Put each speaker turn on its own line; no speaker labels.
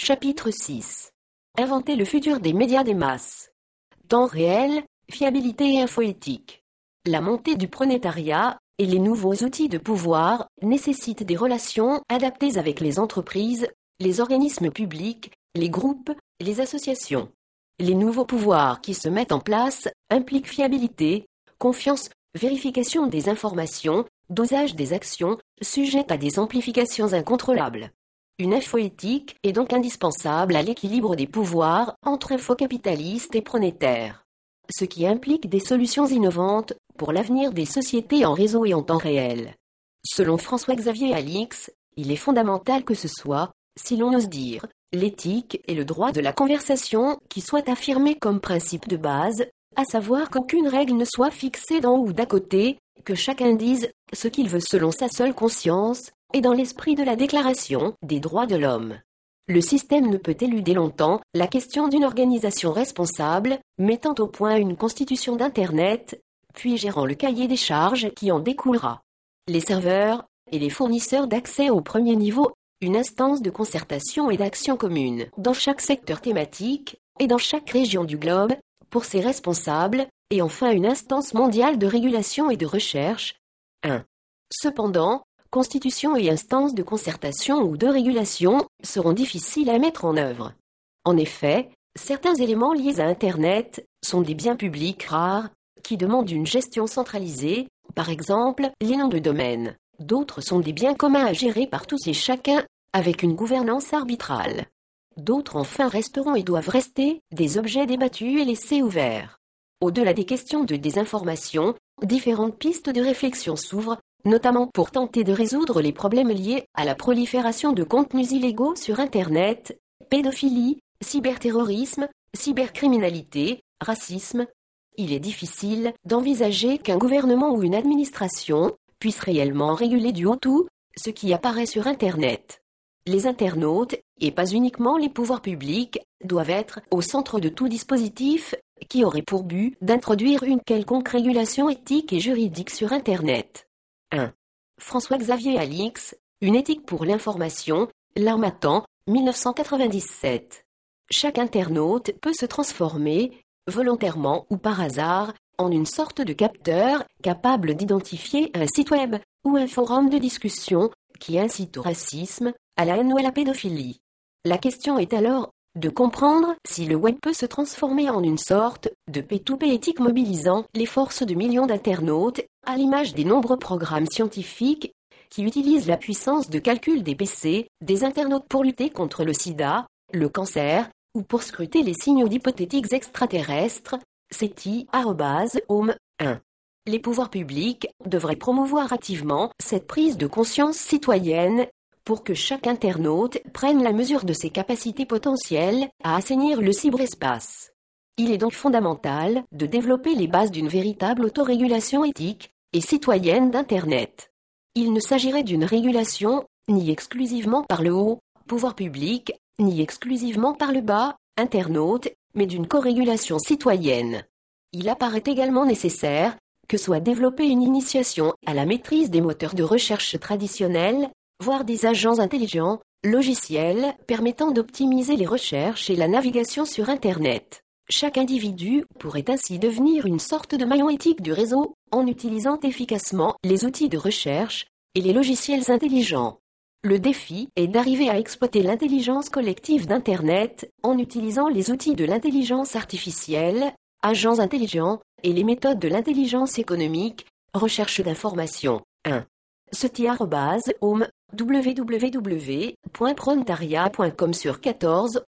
Chapitre 6. Inventer le futur des médias des masses. Temps réel, fiabilité et infoéthique. La montée du pronétariat et les nouveaux outils de pouvoir nécessitent des relations adaptées avec les entreprises, les organismes publics, les groupes, les associations. Les nouveaux pouvoirs qui se mettent en place impliquent fiabilité, confiance, vérification des informations, dosage des actions, sujettes à des amplifications incontrôlables. Une infoéthique est donc indispensable à l'équilibre des pouvoirs entre infocapitalistes et pronétaires. Ce qui implique des solutions innovantes pour l'avenir des sociétés en réseau et en temps réel. Selon François-Xavier Alix, il est fondamental que ce soit, si l'on ose dire, l'éthique et le droit de la conversation qui soient affirmés comme principe de base, à savoir qu'aucune règle ne soit fixée d'en ou d'à côté, que chacun dise ce qu'il veut selon sa seule conscience, et dans l'esprit de la Déclaration des droits de l'homme. Le système ne peut éluder longtemps la question d'une organisation responsable, mettant au point une constitution d'Internet, puis gérant le cahier des charges qui en découlera. Les serveurs et les fournisseurs d'accès au premier niveau, une instance de concertation et d'action commune dans chaque secteur thématique et dans chaque région du globe, pour ses responsables, et enfin une instance mondiale de régulation et de recherche. 1. Cependant, constitution et instances de concertation ou de régulation seront difficiles à mettre en œuvre. En effet, certains éléments liés à Internet sont des biens publics rares qui demandent une gestion centralisée, par exemple les noms de domaine. D'autres sont des biens communs à gérer par tous et chacun avec une gouvernance arbitrale. D'autres enfin resteront et doivent rester des objets débattus et laissés ouverts. Au-delà des questions de désinformation, différentes pistes de réflexion s'ouvrent notamment pour tenter de résoudre les problèmes liés à la prolifération de contenus illégaux sur Internet, pédophilie, cyberterrorisme, cybercriminalité, racisme. Il est difficile d'envisager qu'un gouvernement ou une administration puisse réellement réguler du haut tout ce qui apparaît sur Internet. Les internautes, et pas uniquement les pouvoirs publics, doivent être au centre de tout dispositif qui aurait pour but d'introduire une quelconque régulation éthique et juridique sur Internet. 1. François-Xavier Alix, Une éthique pour l'information, L'Armatan, 1997. Chaque internaute peut se transformer, volontairement ou par hasard, en une sorte de capteur capable d'identifier un site web ou un forum de discussion qui incite au racisme, à la haine ou à la pédophilie. La question est alors de comprendre si le web peut se transformer en une sorte de P2P éthique mobilisant les forces de millions d'internautes, à l'image des nombreux programmes scientifiques qui utilisent la puissance de calcul des PC, des internautes pour lutter contre le sida, le cancer, ou pour scruter les signaux d'hypothétiques extraterrestres, home 1. Les pouvoirs publics devraient promouvoir activement cette prise de conscience citoyenne pour que chaque internaute prenne la mesure de ses capacités potentielles à assainir le cyberespace. Il est donc fondamental de développer les bases d'une véritable autorégulation éthique et citoyenne d'Internet. Il ne s'agirait d'une régulation ni exclusivement par le haut, pouvoir public, ni exclusivement par le bas, internaute, mais d'une corrégulation citoyenne. Il apparaît également nécessaire que soit développée une initiation à la maîtrise des moteurs de recherche traditionnels voire des agents intelligents, logiciels permettant d'optimiser les recherches et la navigation sur Internet. Chaque individu pourrait ainsi devenir une sorte de maillon éthique du réseau en utilisant efficacement les outils de recherche et les logiciels intelligents. Le défi est d'arriver à exploiter l'intelligence collective d'Internet en utilisant les outils de l'intelligence artificielle, agents intelligents et les méthodes de l'intelligence économique, recherche d'informations. 1. home www.prontaria.com sur 14